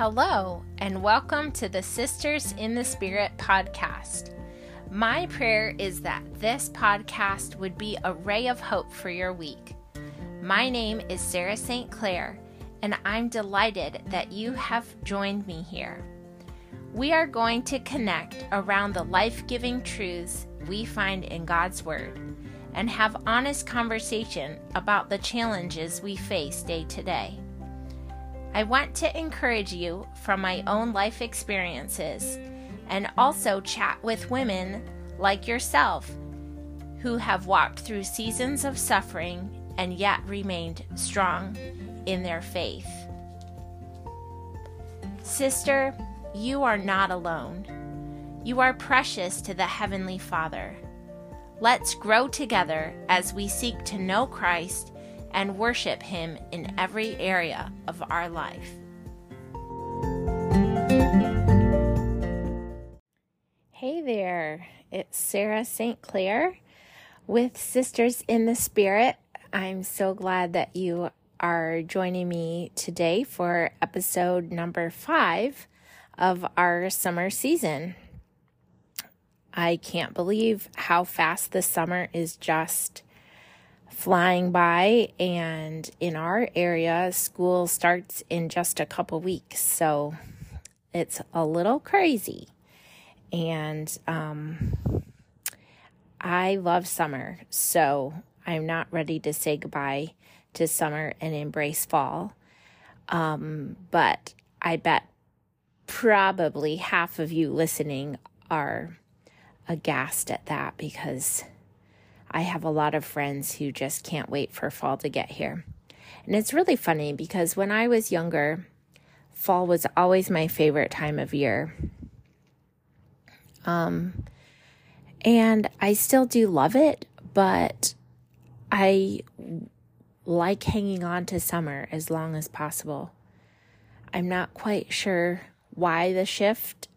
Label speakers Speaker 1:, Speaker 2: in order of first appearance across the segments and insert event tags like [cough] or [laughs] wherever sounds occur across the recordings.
Speaker 1: Hello, and welcome to the Sisters in the Spirit podcast. My prayer is that this podcast would be a ray of hope for your week. My name is Sarah St. Clair, and I'm delighted that you have joined me here. We are going to connect around the life giving truths we find in God's Word and have honest conversation about the challenges we face day to day. I want to encourage you from my own life experiences and also chat with women like yourself who have walked through seasons of suffering and yet remained strong in their faith. Sister, you are not alone. You are precious to the Heavenly Father. Let's grow together as we seek to know Christ and worship Him in every area of our life. Hey there, it's Sarah St. Clair with Sisters in the Spirit. I'm so glad that you are joining me today for episode number five of our summer season. I can't believe how fast the summer is just flying by and in our area school starts in just a couple weeks so it's a little crazy. And um, i love summer so i'm not ready to say goodbye to summer and embrace fall. Um, but i bet probably half of you listening are aghast at that because I have a lot of friends who just can't wait for fall to get here. And it's really funny because when I was younger, fall was always my favorite time of year. Um, and I still do love it, but I like hanging on to summer as long as possible. I'm not quite sure why the shift.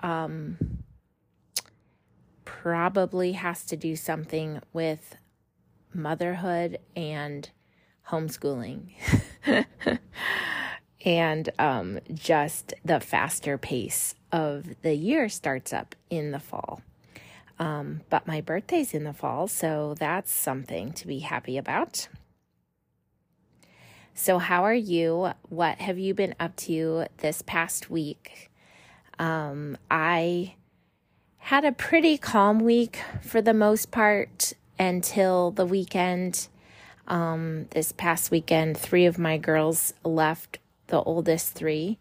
Speaker 1: Um, probably has to do something with motherhood and homeschooling [laughs] and um, just the faster pace of the year starts up in the fall. Um, but my birthday's in the fall, so that's something to be happy about. So, how are you? What have you been up to this past week? Um, I had a pretty calm week for the most part until the weekend. Um, this past weekend, three of my girls left, the oldest three,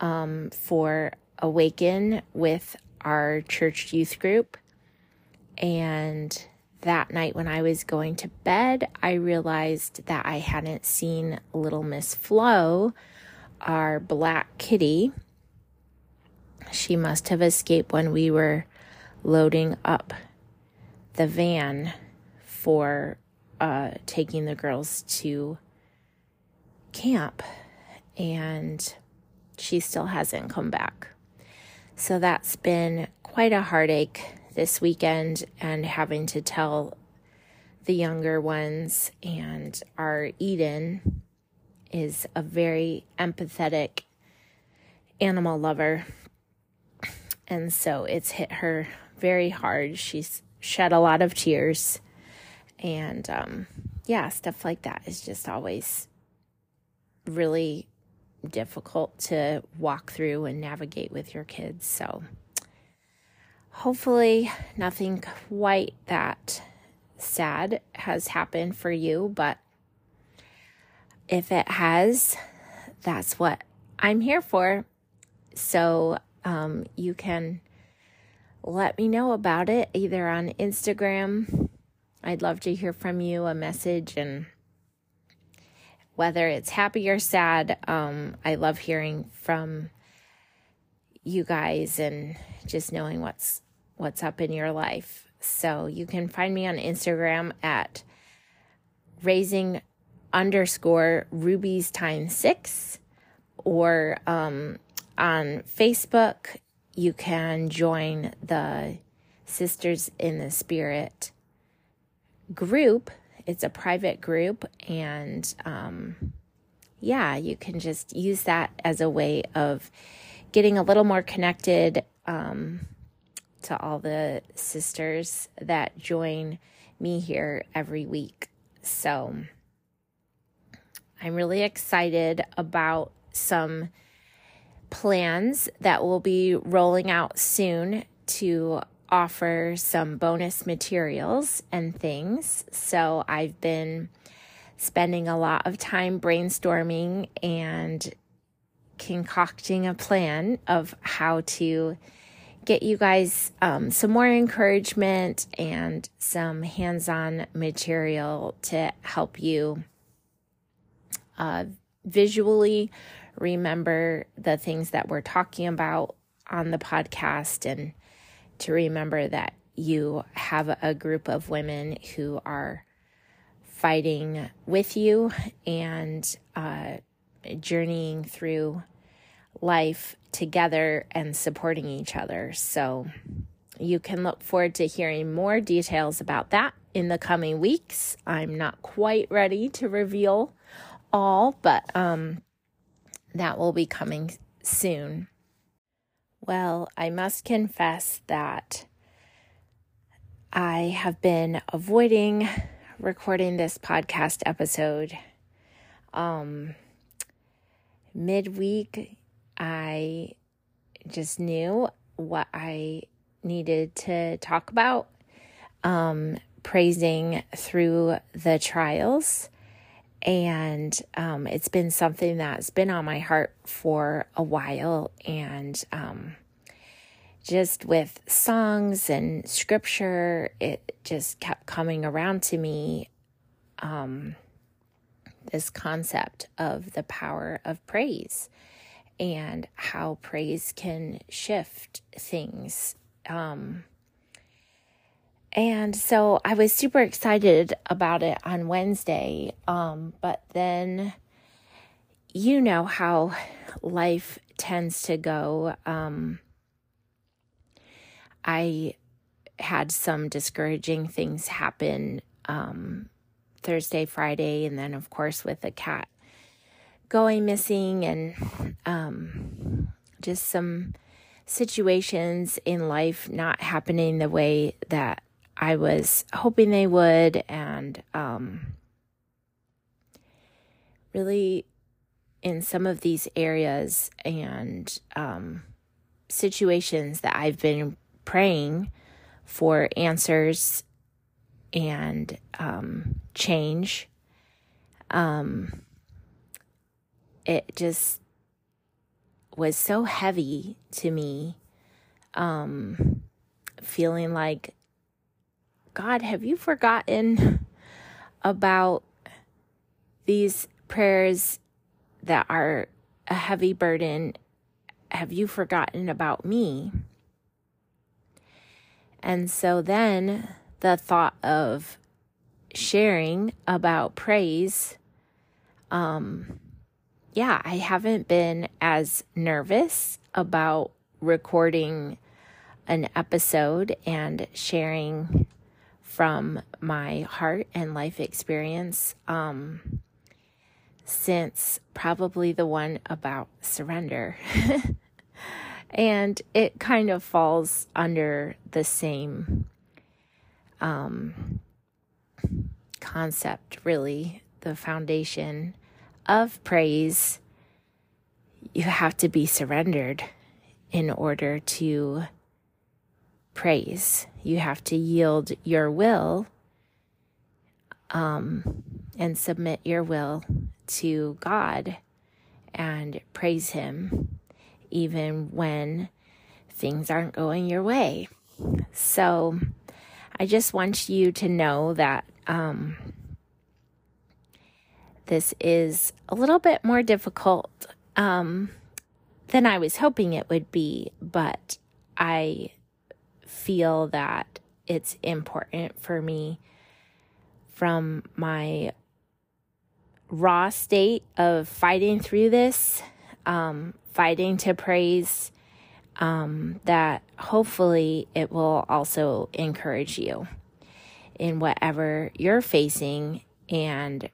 Speaker 1: um, for Awaken with our church youth group. And that night, when I was going to bed, I realized that I hadn't seen little Miss Flo, our black kitty. She must have escaped when we were loading up the van for uh, taking the girls to camp, and she still hasn't come back. So that's been quite a heartache this weekend, and having to tell the younger ones, and our Eden is a very empathetic animal lover. And so it's hit her very hard. She's shed a lot of tears. And um, yeah, stuff like that is just always really difficult to walk through and navigate with your kids. So hopefully, nothing quite that sad has happened for you. But if it has, that's what I'm here for. So um, you can let me know about it either on Instagram. I'd love to hear from you a message and whether it's happy or sad. Um, I love hearing from you guys and just knowing what's what's up in your life. So you can find me on Instagram at raising underscore rubies times six or um, on Facebook you can join the Sisters in the Spirit group. It's a private group, and um, yeah, you can just use that as a way of getting a little more connected um, to all the sisters that join me here every week. So I'm really excited about some plans that will be rolling out soon to offer some bonus materials and things. So I've been spending a lot of time brainstorming and concocting a plan of how to get you guys um, some more encouragement and some hands on material to help you uh, visually remember the things that we're talking about on the podcast and to remember that you have a group of women who are fighting with you and uh, journeying through life together and supporting each other. So you can look forward to hearing more details about that in the coming weeks. I'm not quite ready to reveal all, but um, that will be coming soon. Well, I must confess that I have been avoiding recording this podcast episode. Um, midweek, I just knew what I needed to talk about, um, praising through the trials. And um, it's been something that's been on my heart for a while. And um, just with songs and scripture, it just kept coming around to me. Um, this concept of the power of praise and how praise can shift things. Um, and so I was super excited about it on Wednesday. Um, but then you know how life tends to go. Um, I had some discouraging things happen um, Thursday, Friday, and then, of course, with the cat going missing and um, just some situations in life not happening the way that I was hoping they would, and um, really in some of these areas and um, situations that I've been praying for answers and um, change. Um, it just was so heavy to me, um, feeling like, God, have you forgotten about these prayers that are a heavy burden? Have you forgotten about me? And so then the thought of sharing about praise, um, yeah, I haven't been as nervous about recording an episode and sharing from my heart and life experience um, since probably the one about surrender. [laughs] and it kind of falls under the same um, concept, really, the foundation of praise. You have to be surrendered in order to praise. You have to yield your will um, and submit your will to God and praise Him even when things aren't going your way. So I just want you to know that um, this is a little bit more difficult um, than I was hoping it would be, but I feel that it's important for me from my raw state of fighting through this um, fighting to praise, um, that hopefully it will also encourage you in whatever you're facing and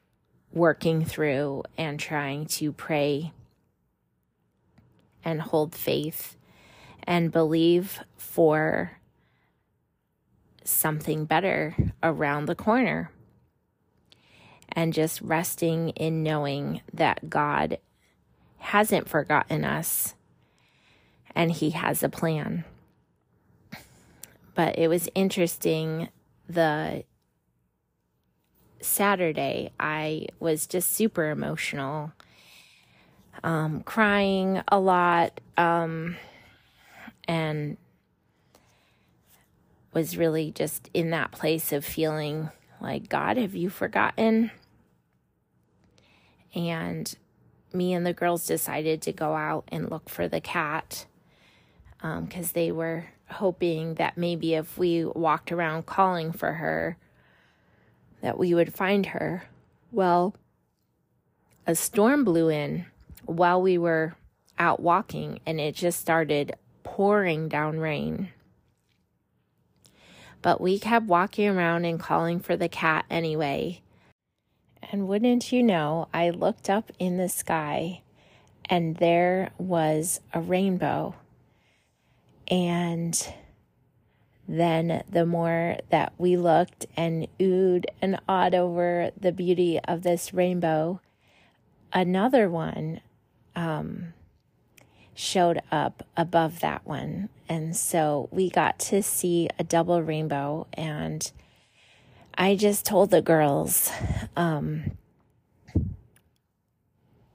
Speaker 1: working through and trying to pray and hold faith and believe for something better around the corner. And just resting in knowing that God hasn't forgotten us and He has a plan. But it was interesting the Saturday, I was just super emotional, um, crying a lot, um, and was really just in that place of feeling like, God, have you forgotten? And me and the girls decided to go out and look for the cat because um, they were hoping that maybe if we walked around calling for her, that we would find her. Well, a storm blew in while we were out walking, and it just started pouring down rain. But we kept walking around and calling for the cat anyway. And wouldn't you know, I looked up in the sky and there was a rainbow. And then the more that we looked and oohed and awed over the beauty of this rainbow, another one um, showed up above that one. And so we got to see a double rainbow. And I just told the girls, um,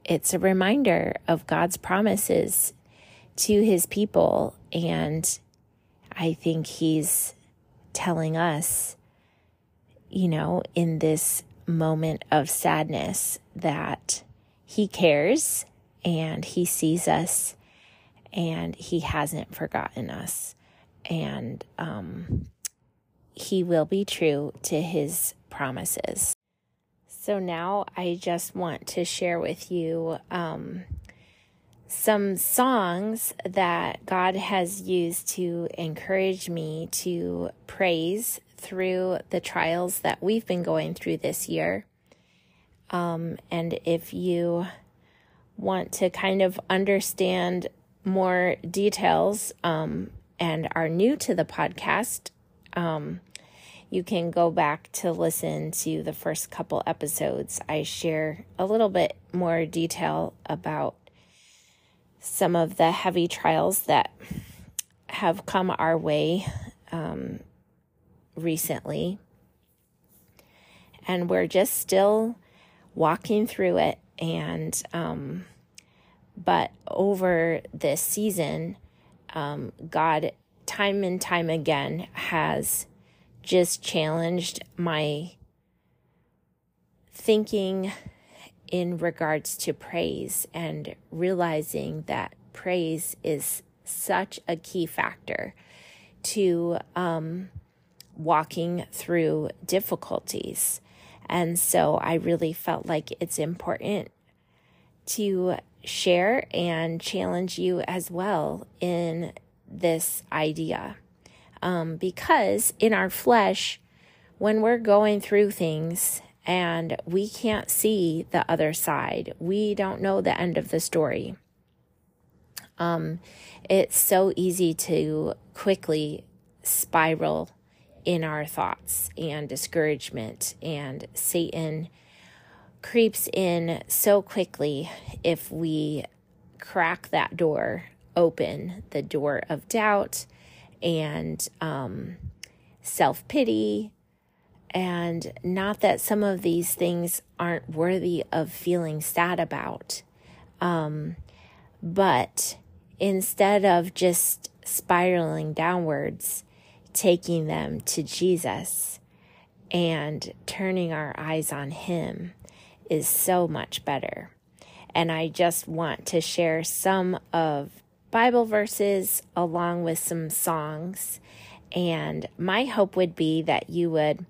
Speaker 1: it's a reminder of God's promises to his people. And I think he's telling us, you know, in this moment of sadness that he cares and he sees us and he hasn't forgotten us. And um, he will be true to his promises. So now I just want to share with you um, some songs that God has used to encourage me to praise through the trials that we've been going through this year. Um, and if you want to kind of understand more details um, and are new to the podcast, um, you can go back to listen to the first couple episodes. I share a little bit more detail about some of the heavy trials that have come our way um, recently. And we're just still walking through it. And, um, but over this season, um, God, time and time again, has just challenged my thinking in regards to praise and realizing that praise is such a key factor to um, walking through difficulties. And so I really felt like it's important to share and challenge you as well in this idea. Um, because in our flesh, when we're going through things and we can't see the other side. We don't know the end of the story. Um, it's so easy to quickly spiral in our thoughts and discouragement, and Satan creeps in so quickly if we crack that door open the door of doubt and um, self pity and not that some of these things aren't worthy of feeling sad about. Um, but instead of just spiraling downwards, taking them to Jesus and turning our eyes on Him is so much better. And I just want to share some of Bible verses along with some songs. And my hope would be that you would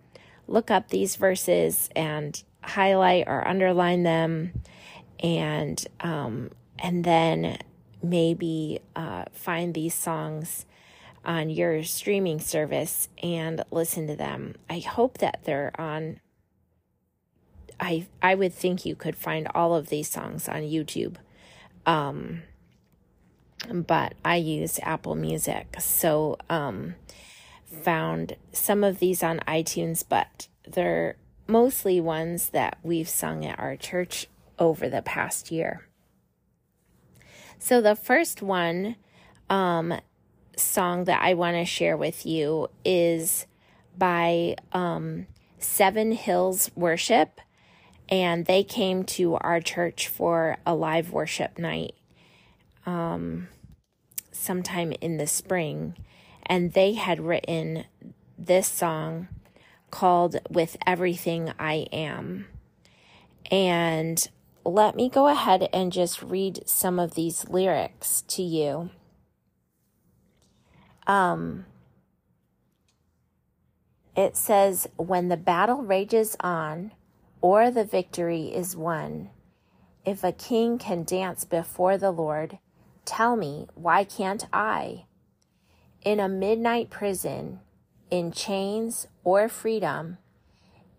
Speaker 1: look up these verses and highlight or underline them and um, and then maybe uh, find these songs on your streaming service and listen to them. I hope that they're on I I would think you could find all of these songs on YouTube. Um, but I use Apple Music. So um, found some of these on iTunes, but they're mostly ones that we've sung at our church over the past year. So the first one um, song that I want to share with you is by um, Seven Hills Worship, and they came to our church for a live worship night um, sometime in the spring, and they had written this song called With Everything I Am. And let me go ahead and just read some of these lyrics to you. Um, it says, When the battle rages on, or the victory is won, if a king can dance before the Lord, tell me, why can't I? In a midnight prison, in chains or freedom,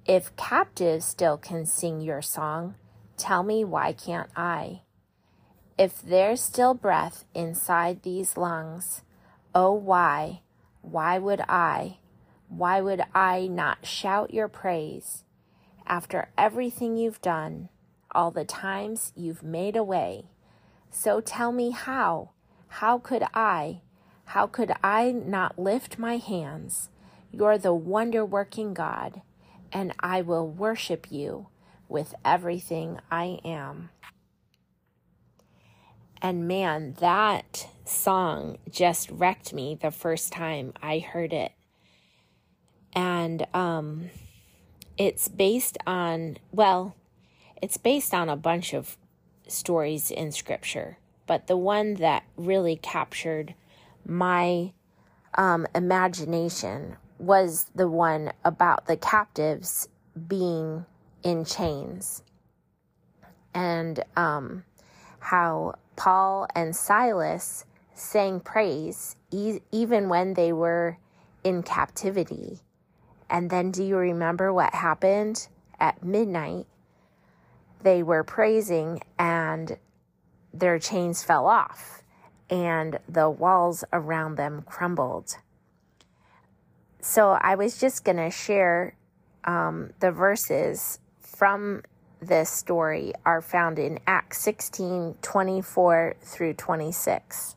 Speaker 1: if captives still can sing your song, tell me why can't I? If there's still breath inside these lungs, oh why, why would I, why would I not shout your praise after everything you've done, all the times you've made a way? So tell me how, how could I, how could I not lift my hands? You're the wonder working God, and I will worship you with everything I am. And man, that song just wrecked me the first time I heard it. And um, it's based on, well, it's based on a bunch of stories in scripture, but the one that really captured my um, imagination was the one about the captives being in chains and um, how Paul and Silas sang praise e- even when they were in captivity. And then, do you remember what happened at midnight? They were praising and their chains fell off and the walls around them crumbled. So I was just going to share um, the verses from this story are found in Acts 16 24 through 26.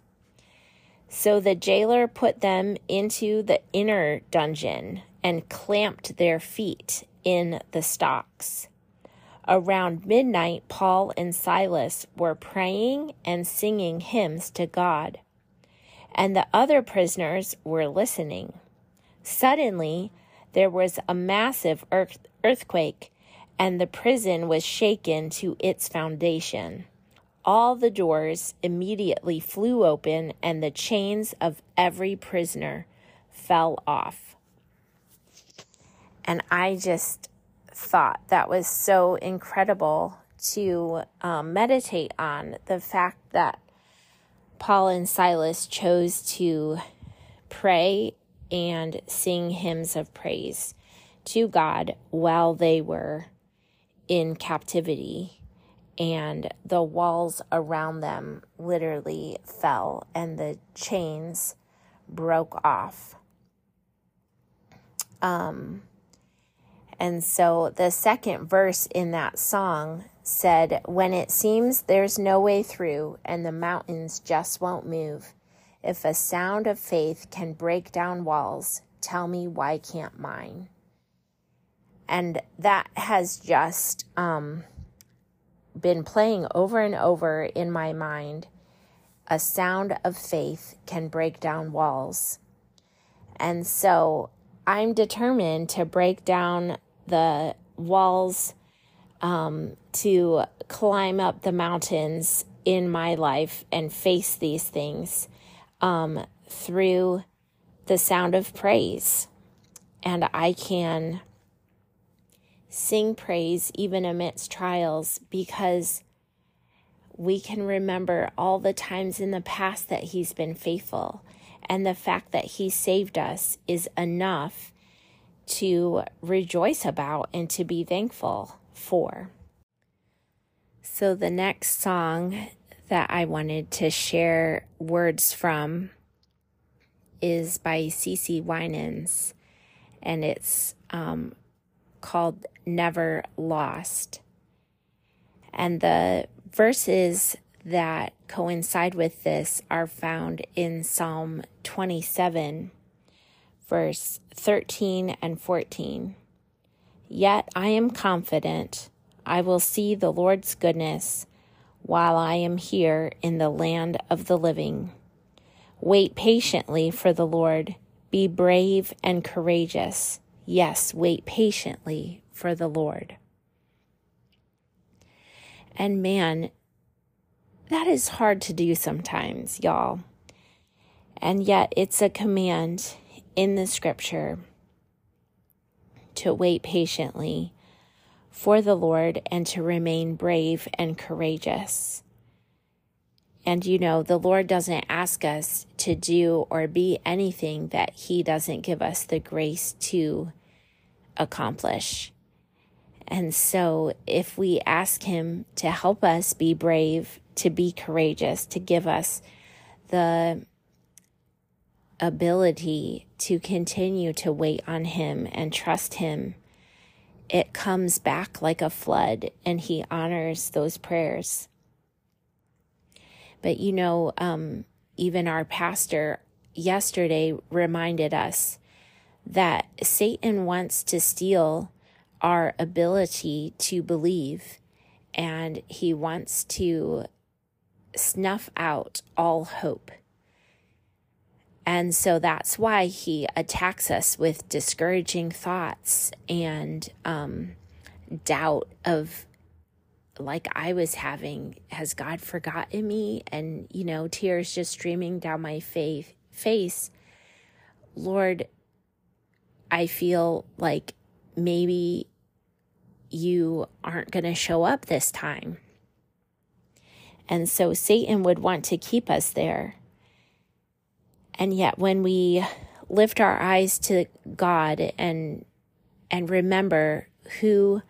Speaker 1: So the jailer put them into the inner dungeon and clamped their feet in the stocks. Around midnight, Paul and Silas were praying and singing hymns to God, and the other prisoners were listening. Suddenly, there was a massive earth- earthquake, and the prison was shaken to its foundation. All the doors immediately flew open, and the chains of every prisoner fell off. And I just thought that was so incredible to um, meditate on the fact that Paul and Silas chose to pray and sing hymns of praise to God while they were in captivity. And the walls around them literally fell and the chains broke off. Um, and so the second verse in that song said, When it seems there's no way through and the mountains just won't move, if a sound of faith can break down walls, tell me why can't mine? And that has just um, been playing over and over in my mind. A sound of faith can break down walls. And so I'm determined to break down the walls um, to climb up the mountains in my life and face these things um, through the sound of praise. And I can sing praise even amidst trials because we can remember all the times in the past that He's been faithful. And the fact that He saved us is enough to rejoice about and to be thankful for. So, the next song that I wanted to share words from is by CeCe Winans, and it's um, called Never Lost. And the verses that coincide with this are found in Psalm 27, verse 13 and 14. Yet I am confident I will see the Lord's goodness while I am here in the land of the living. Wait patiently for the Lord. Be brave and courageous. Yes, wait patiently for the Lord. And man, that is hard to do sometimes, y'all. And yet, it's a command in the scripture to wait patiently for the Lord and to remain brave and courageous. And you know, the Lord doesn't ask us to do or be anything that He doesn't give us the grace to accomplish. And so, if we ask Him to help us be brave, to be courageous, to give us the ability to continue to wait on Him and trust Him, it comes back like a flood and He honors those prayers. But you know, um, even our pastor yesterday reminded us that Satan wants to steal our ability to believe and he wants to snuff out all hope. And so that's why he attacks us with discouraging thoughts and um, doubt of, like I was having, has God forgotten me? And, you know, tears just streaming down my fa- face. Lord, I feel like maybe you aren't going to show up this time. And so Satan would want to keep us there. And yet when we lift our eyes to God and and remember who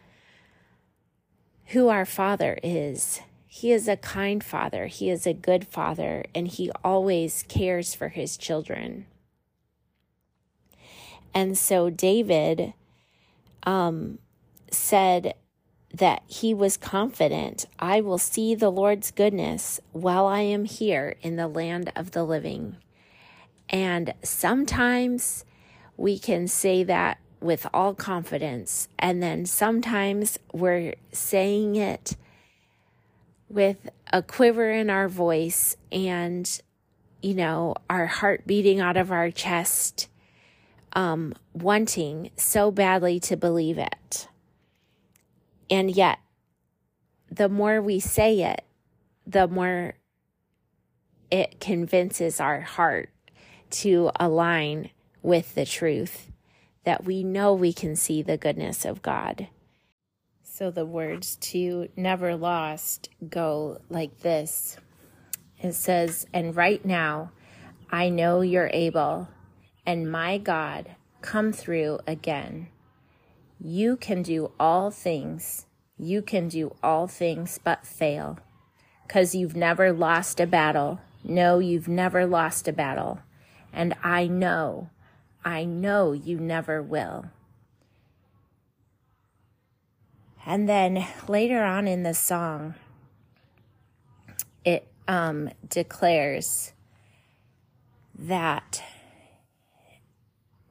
Speaker 1: who our father is. He is a kind father. He is a good father and he always cares for his children. And so David um, said that he was confident, I will see the Lord's goodness while I am here in the land of the living. And sometimes we can say that with all confidence, and then sometimes we're saying it with a quiver in our voice and, you know, our heart beating out of our chest, um, wanting so badly to believe it. And yet, the more we say it, the more it convinces our heart to align with the truth that we know we can see the goodness of God. So the words to Never Lost go like this it says, And right now, I know you're able, and my God, come through again. You can do all things. You can do all things but fail. Because you've never lost a battle. No, you've never lost a battle. And I know, I know you never will. And then later on in the song, it um, declares that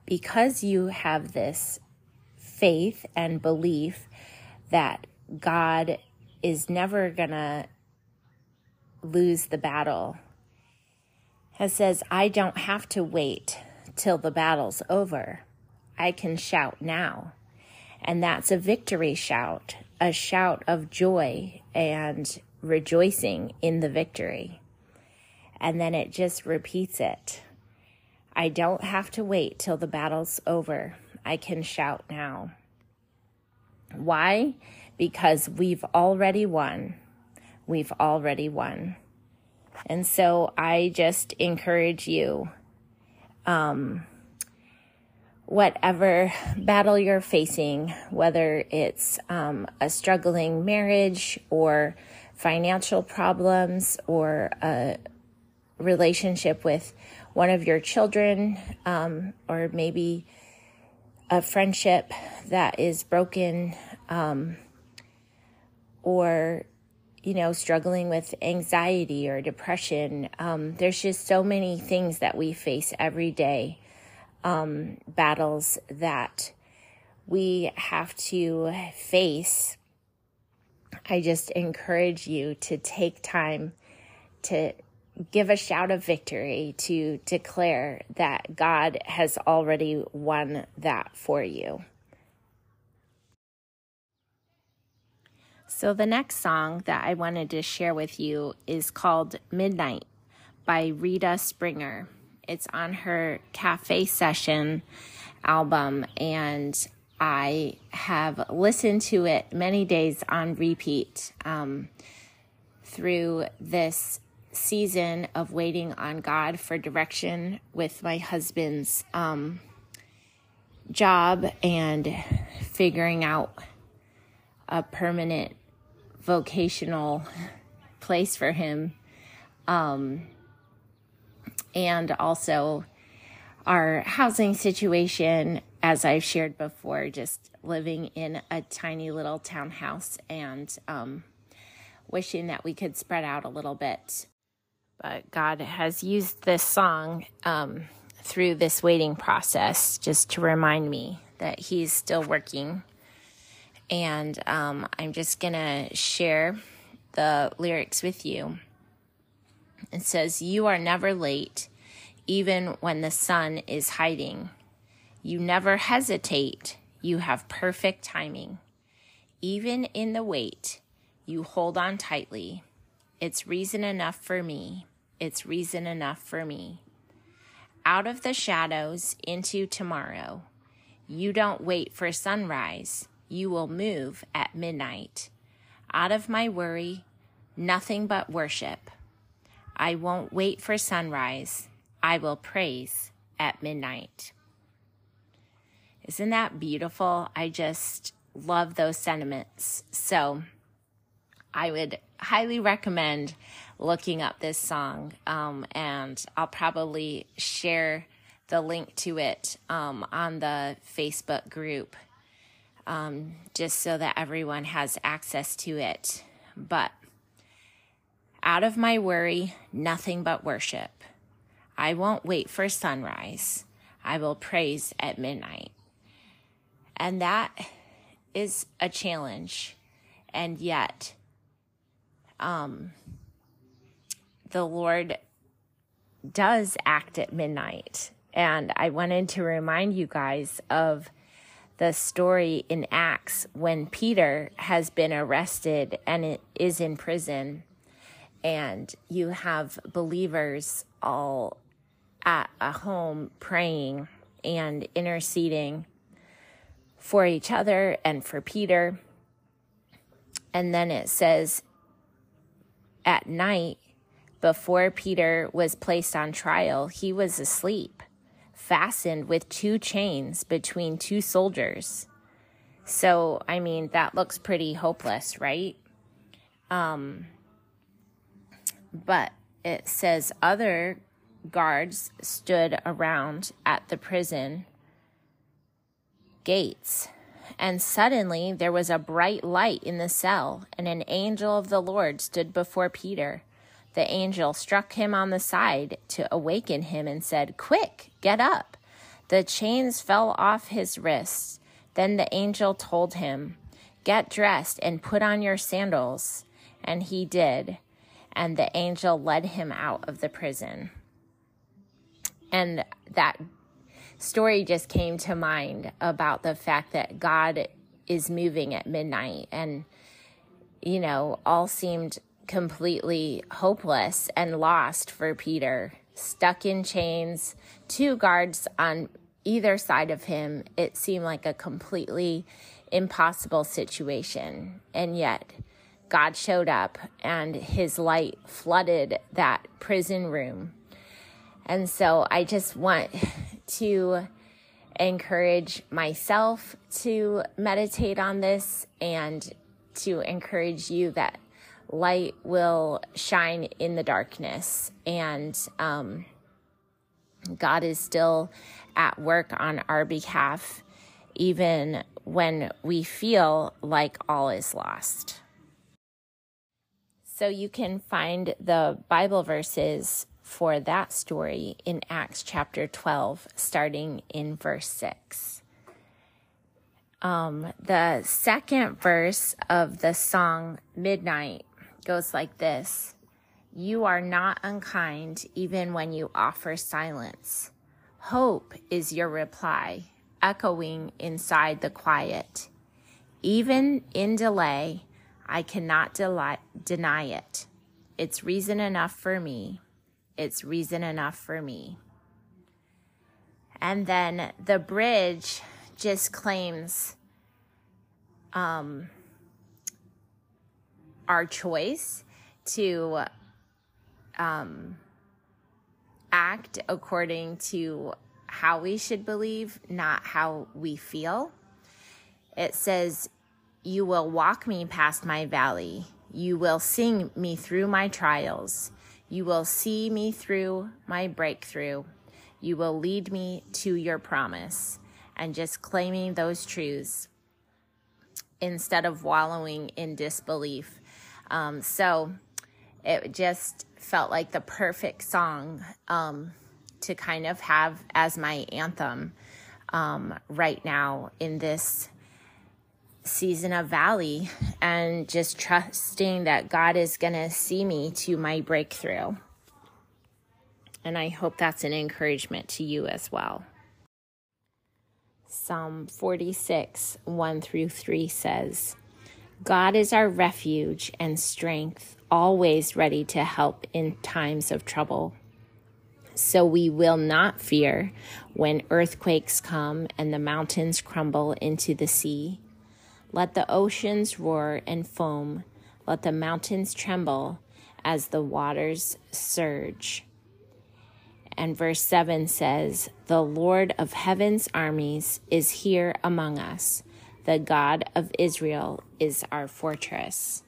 Speaker 1: because you have this faith and belief that God is never going to lose the battle. It says, I don't have to wait till the battle's over. I can shout now. And that's a victory shout, a shout of joy and rejoicing in the victory. And then it just repeats it. I don't have to wait till the battle's over. I can shout now. Why? Because we've already won. We've already won. And so I just encourage you um, whatever battle you're facing, whether it's um, a struggling marriage or financial problems or a relationship with one of your children, um, or maybe a friendship that is broken, um, or you know, struggling with anxiety or depression. Um, there's just so many things that we face every day, um, battles that we have to face. I just encourage you to take time to give a shout of victory, to declare that God has already won that for you. So, the next song that I wanted to share with you is called Midnight by Rita Springer. It's on her Cafe Session album, and I have listened to it many days on repeat um, through this season of waiting on God for direction with my husband's um, job and figuring out a permanent vocational place for him. Um, and also our housing situation, as I've shared before, just living in a tiny little townhouse and um, wishing that we could spread out a little bit. But God has used this song um, through this waiting process just to remind me that He's still working and um, I'm just gonna share the lyrics with you. It says, You are never late, even when the sun is hiding. You never hesitate, you have perfect timing. Even in the wait, you hold on tightly. It's reason enough for me. It's reason enough for me. Out of the shadows into tomorrow. You don't wait for sunrise you will move at midnight. Out of my worry, nothing but worship. I won't wait for sunrise. I will praise at midnight. Isn't that beautiful? I just love those sentiments. So I would highly recommend looking up this song. Um, and I'll probably share the link to it um, on the Facebook group um, just so that everyone has access to it. But out of my worry, nothing but worship. I won't wait for sunrise. I will praise at midnight. And that is a challenge. And yet, um, the Lord does act at midnight. And I wanted to remind you guys of the story in Acts when Peter has been arrested and is in prison, and you have believers all at a home praying and interceding for each other and for Peter. And then it says, at night, before Peter was placed on trial, he was asleep fastened with two chains between two soldiers. So, I mean, that looks pretty hopeless, right? Um, but it says other guards stood around at the prison gates. And suddenly there was a bright light in the cell, and an angel of the Lord stood before Peter. The angel struck him on the side to awaken him and said, Quick, get up. The chains fell off his wrists. Then the angel told him, Get dressed and put on your sandals. And he did. And the angel led him out of the prison. And that story just came to mind about the fact that God is moving at midnight. And, you know, all seemed completely hopeless and lost for Peter, stuck in chains, two guards on either side of him. It seemed like a completely impossible situation. And yet, God showed up and his light flooded that prison room. And so I just want to encourage myself to meditate on this and to encourage you that light will shine in the darkness and um, God is still at work on our behalf, even when we feel like all is lost. So you can find the Bible verses for that story in Acts chapter 12, starting in verse 6. Um, the second verse of the song Midnight goes like this You are not unkind even when you offer silence. Hope is your reply, echoing inside the quiet. Even in delay, I cannot deny it. It's reason enough for me it's reason enough for me. And then the bridge just claims um, our choice to um, act according to how we should believe, not how we feel. It says, You will walk me past my valley. You will sing me through my trials. You will see me through my breakthrough. You will lead me to your promise and just claiming those truths instead of wallowing in disbelief. Um, so it just felt like the perfect song um, to kind of have as my anthem um, right now in this season of valley and just trusting that God is going to see me to my breakthrough. And I hope that's an encouragement to you as well. Psalm 46, 1 through 3 says, God is our refuge and strength, always ready to help in times of trouble. So we will not fear when earthquakes come and the mountains crumble into the sea let the oceans roar and foam. Let the mountains tremble as the waters surge. And verse 7 says, The Lord of heaven's armies is here among us. The God of Israel is our fortress.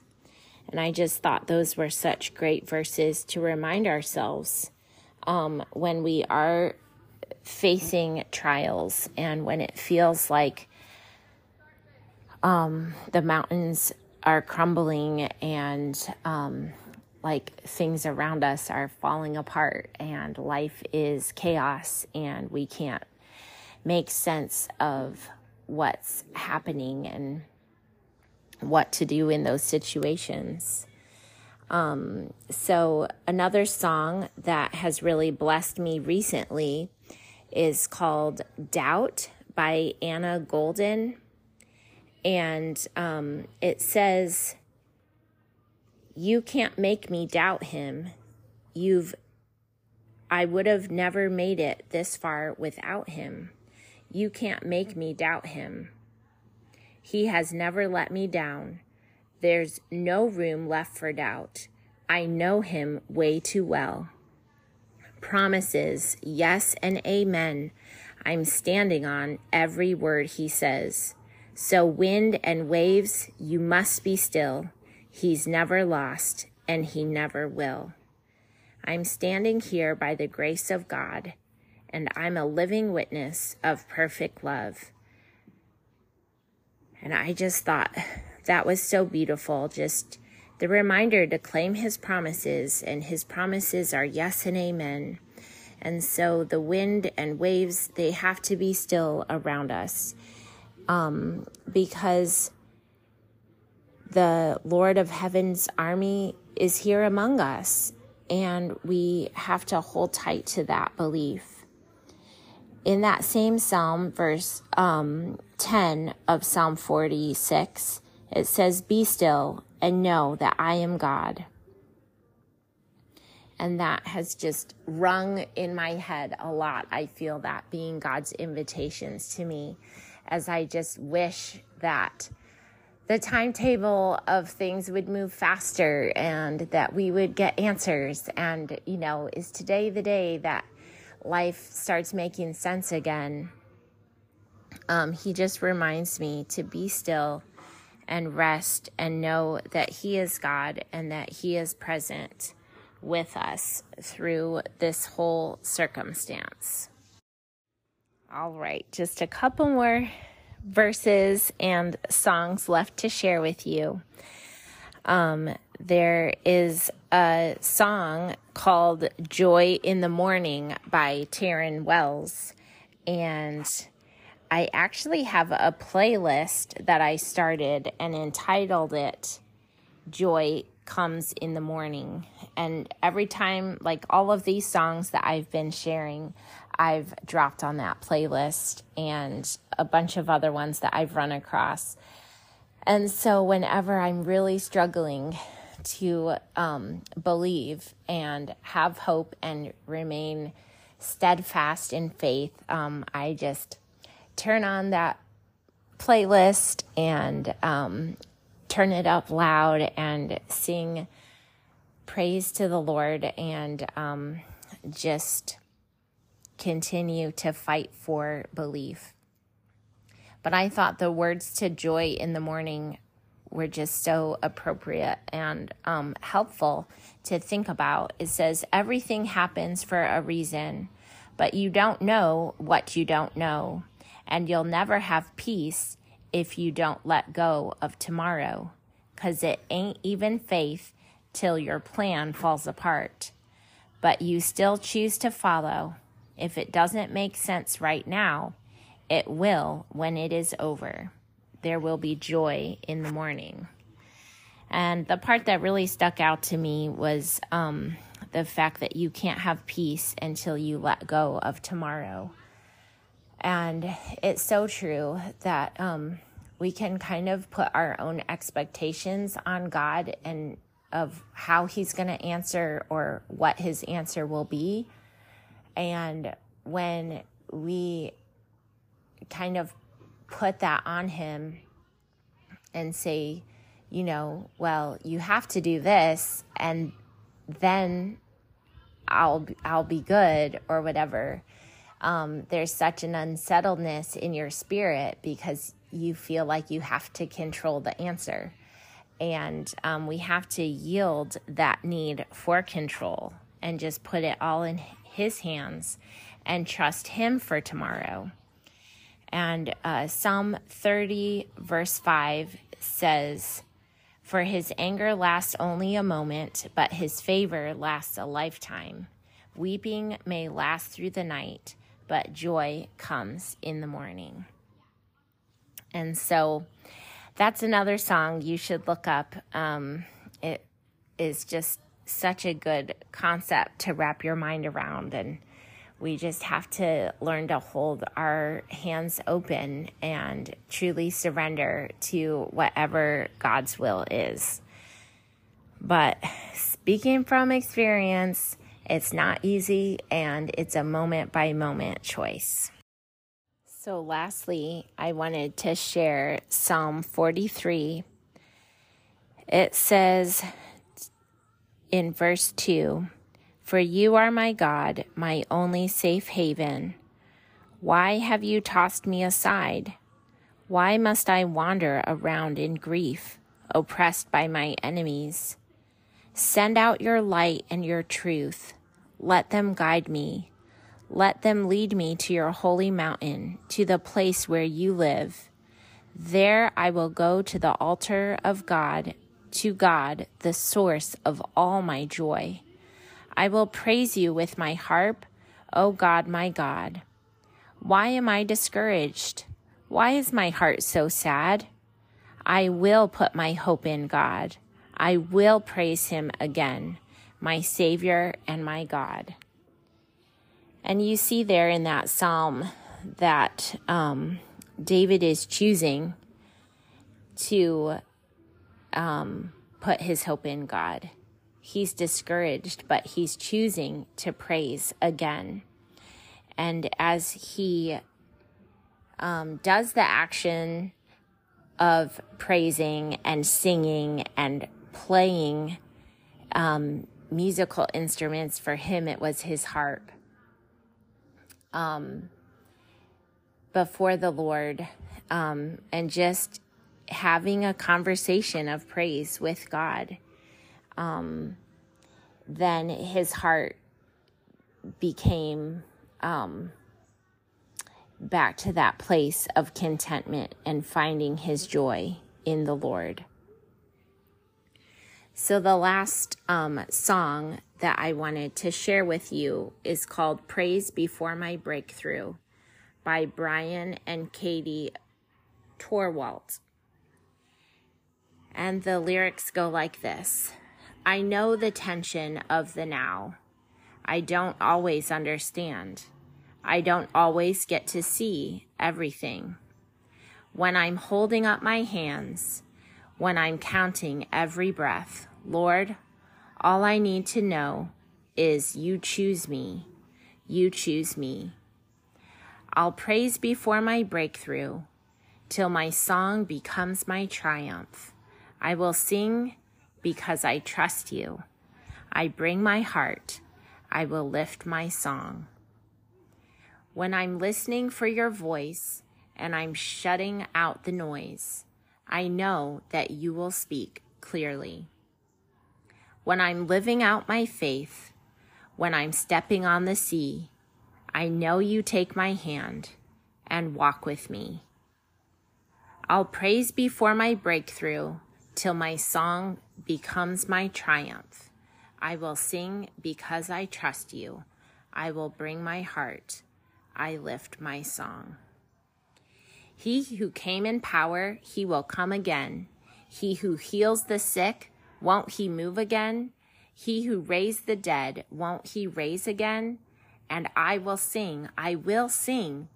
Speaker 1: And I just thought those were such great verses to remind ourselves um, when we are facing trials and when it feels like um, the mountains are crumbling and um, like things around us are falling apart and life is chaos and we can't make sense of what's happening and what to do in those situations. Um, so, another song that has really blessed me recently is called Doubt by Anna Golden and um, it says, You can't make me doubt him. You've, I would have never made it this far without him. You can't make me doubt him. He has never let me down. There's no room left for doubt. I know him way too well. Promises, yes and amen. I'm standing on every word he says. So, wind and waves, you must be still. He's never lost, and he never will. I'm standing here by the grace of God, and I'm a living witness of perfect love. And I just thought that was so beautiful. Just the reminder to claim his promises, and his promises are yes and amen. And so the wind and waves, they have to be still around us um, because the Lord of Heaven's army is here among us, and we have to hold tight to that belief. In that same psalm, verse um, 10 of Psalm 46, it says, Be still and know that I am God. And that has just rung in my head a lot. I feel that being God's invitations to me as I just wish that the timetable of things would move faster and that we would get answers. And, you know, is today the day that life starts making sense again? um, he just reminds me to be still and rest and know that He is God and that He is present with us through this whole circumstance. All right, just a couple more verses and songs left to share with you. Um, there is a song called Joy in the Morning by Tauren Wells. And I actually have a playlist that I started and entitled it Joy Comes in the Morning. And every time, like all of these songs that I've been sharing, I've dropped on that playlist and a bunch of other ones that I've run across. And so, whenever I'm really struggling to um, believe and have hope and remain steadfast in faith, um, I just turn on that playlist and um, turn it up loud and sing praise to the Lord and um, just continue to fight for belief. But I thought the words to joy in the morning were just so appropriate and um, helpful to think about. It says, Everything happens for a reason, but you don't know what you don't know, and you'll never have peace if you don't let go of tomorrow, because it ain't even faith till your plan falls apart. But you still choose to follow. If it doesn't make sense right now, it will when it is over there will be joy in the morning. And the part that really stuck out to me was um, the fact that you can't have peace until you let go of tomorrow. And it's so true that um, we can kind of put our own expectations on God and of how He's going to answer or what His answer will be. And when we kind of put that on him and say, you know, well, you have to do this and then I'll I'll be good or whatever. Um, there's such an unsettledness in your spirit because you feel like you have to control the answer. And um, we have to yield that need for control and just put it all in His hands and trust Him for tomorrow. And uh, Psalm 30, verse 5 says, For his anger lasts only a moment, but his favor lasts a lifetime. Weeping may last through the night, but joy comes in the morning. And so that's another song you should look up. Um, it is just such a good concept to wrap your mind around and we just have to learn to hold our hands open and truly surrender to whatever God's will is. But speaking from experience, it's not easy and it's a moment by moment choice. So, lastly, I wanted to share Psalm 43. It says in verse 2 for you are my God, my only safe haven. Why have you tossed me aside? Why must I wander around in grief, oppressed by my enemies? Send out your light and your truth. Let them guide me. Let them lead me to your holy mountain, to the place where you live. There I will go to the altar of God, to God, the source of all my joy. I will praise you with my harp, O God, my God. Why am I discouraged? Why is my heart so sad? I will put my hope in God. I will praise him again, my Savior and my God. And you see there in that psalm that um, David is choosing to um, put his hope in God he's discouraged, but he's choosing to praise again. And as he um, does the action of praising and singing and playing um, musical instruments, for him it was his harp. Um, before the Lord um, and just having a conversation of praise with God, um, then his heart became um, back to that place of contentment and finding his joy in the Lord. So, the last um, song that I wanted to share with you is called Praise Before My Breakthrough by Bryan and Katie Torwalt. And the lyrics go like this I know the tension of the now. I don't always understand. I don't always get to see everything. When I'm holding up my hands, when I'm counting every breath, Lord, all I need to know is you choose me. You choose me. I'll praise before my breakthrough till my song becomes my triumph. I will sing because I trust you. I bring my heart. I will lift my song. When I'm listening for your voice and I'm shutting out the noise, I know that you will speak clearly. When I'm living out my faith, when I'm stepping on the sea, I know you take my hand and walk with me. I'll praise before my breakthrough till my song becomes my triumph. I will sing because I trust you. I will bring my heart. I lift my song. He who came in power, he will come again. He who heals the sick, won't he move again? He who raised the dead, won't he raise again? And I will sing, I will sing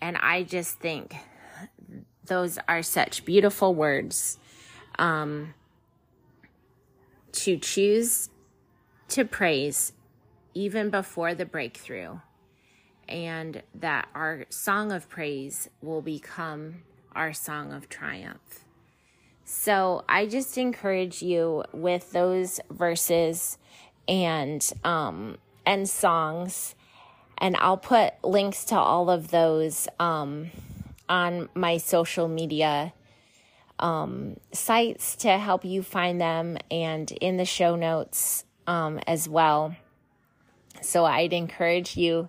Speaker 1: and I just think those are such beautiful words. Um, to choose to praise even before the breakthrough, and that our song of praise will become our song of triumph. So I just encourage you with those verses and um, and songs and I'll put links to all of those um, on my social media um, sites to help you find them and in the show notes um, as well. So I'd encourage you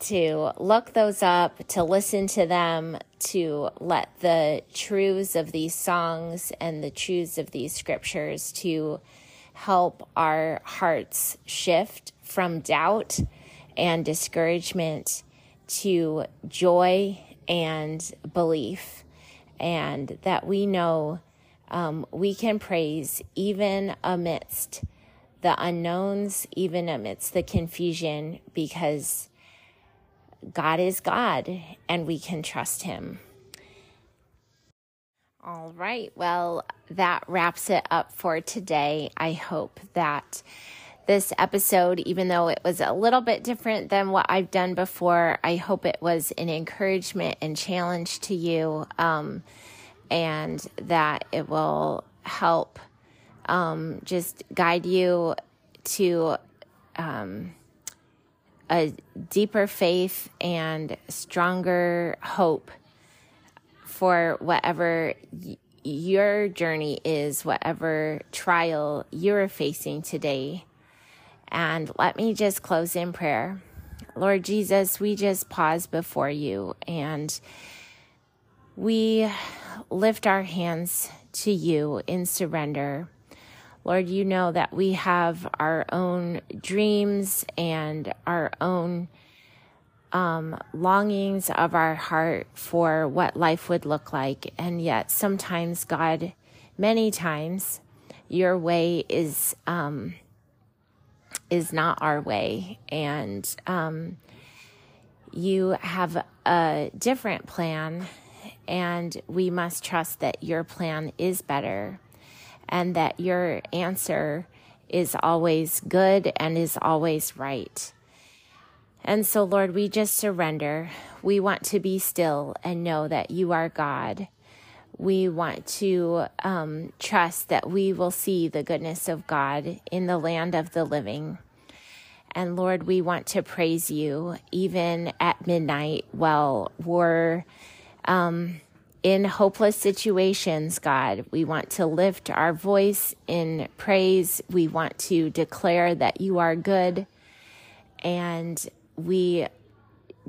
Speaker 1: to look those up, to listen to them, to let the truths of these songs and the truths of these scriptures to help our hearts shift from doubt and discouragement to joy and belief, and that we know um, we can praise even amidst the unknowns, even amidst the confusion, because God is God and we can trust Him. All right. Well, that wraps it up for today. I hope that this episode, even though it was a little bit different than what I've done before. I hope it was an encouragement and challenge to you, um, and that it will help um, just guide you to um, a deeper faith and stronger hope for whatever. Y- your journey is, whatever trial you're facing today. And let me just close in prayer. Lord Jesus, we just pause before you and we lift our hands to you in surrender. Lord, you know that we have our own dreams and our own um, longings of our heart for what life would look like. And yet, sometimes, God, many times, your way is um, is not our way. And um, you have a different plan, and we must trust that your plan is better and that your answer is always good and is always right. And so, Lord, we just surrender. We want to be still and know that you are God we want to um, trust that we will see the goodness of God in the land of the living. And Lord, we want to praise you even at midnight while we're um, in hopeless situations, God. We want to lift our voice in praise. We want to declare that you are good. And we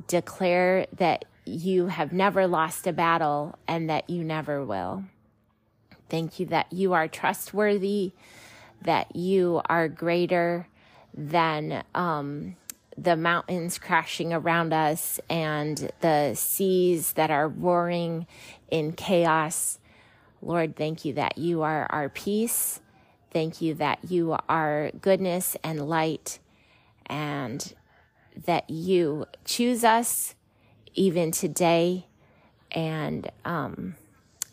Speaker 1: declare that you have never lost a battle and that you never will. Thank you that you are trustworthy, that you are greater than um, the mountains crashing around us and the seas that are roaring in chaos. Lord, thank you that you are our peace. Thank you that you are goodness and light and that you choose us even today and um,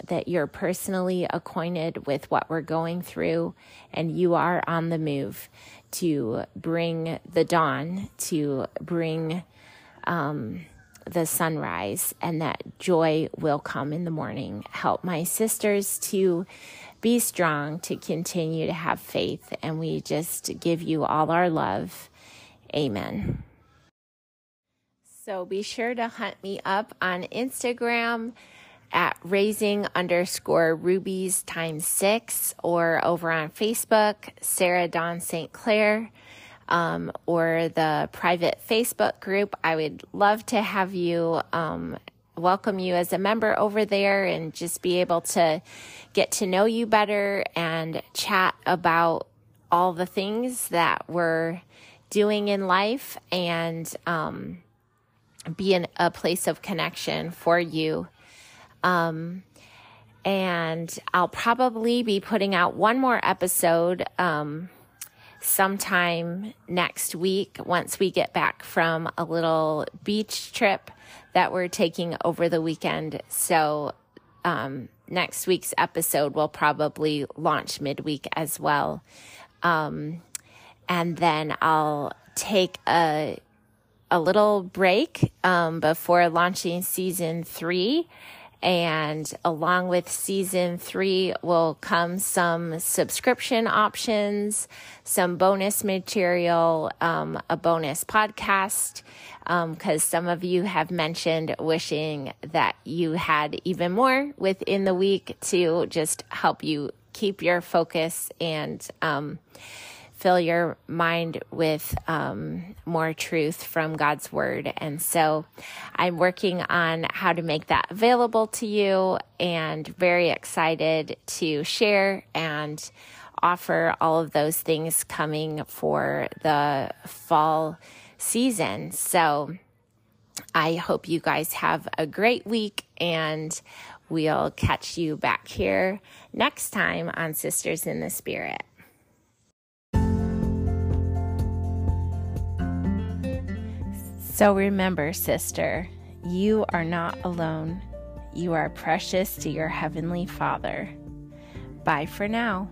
Speaker 1: that you're personally acquainted with what we're going through and you are on the move to bring the dawn, to bring um, the sunrise, and that joy will come in the morning. Help my sisters to be strong, to continue to have faith, and we just give you all our love. Amen. So be sure to hunt me up on Instagram at raising underscore rubies times six or over on Facebook, Sarah Dawn St. Clair, um, or the private Facebook group. I would love to have you, um, welcome you as a member over there and just be able to get to know you better and chat about all the things that we're doing in life and, um, be in a place of connection for you um, and I'll probably be putting out one more episode um, sometime next week once we get back from a little beach trip that we're taking over the weekend. So, um, next week's episode will probably launch midweek as well. Um, and then I'll take a a little break um, before launching season three and along with season three will come some subscription options, some bonus material, um, a bonus podcast. Because um, some of you have mentioned wishing that you had even more within the week to just help you keep your focus and um, fill your mind with um, more truth from God's word. And so I'm working on how to make that available to you and very excited to share and offer all of those things coming for the fall season. So I hope you guys have a great week and we'll catch you back here next time on Sisters in the Spirit. So remember, sister, you are not alone. You are precious to your Heavenly Father. Bye for now.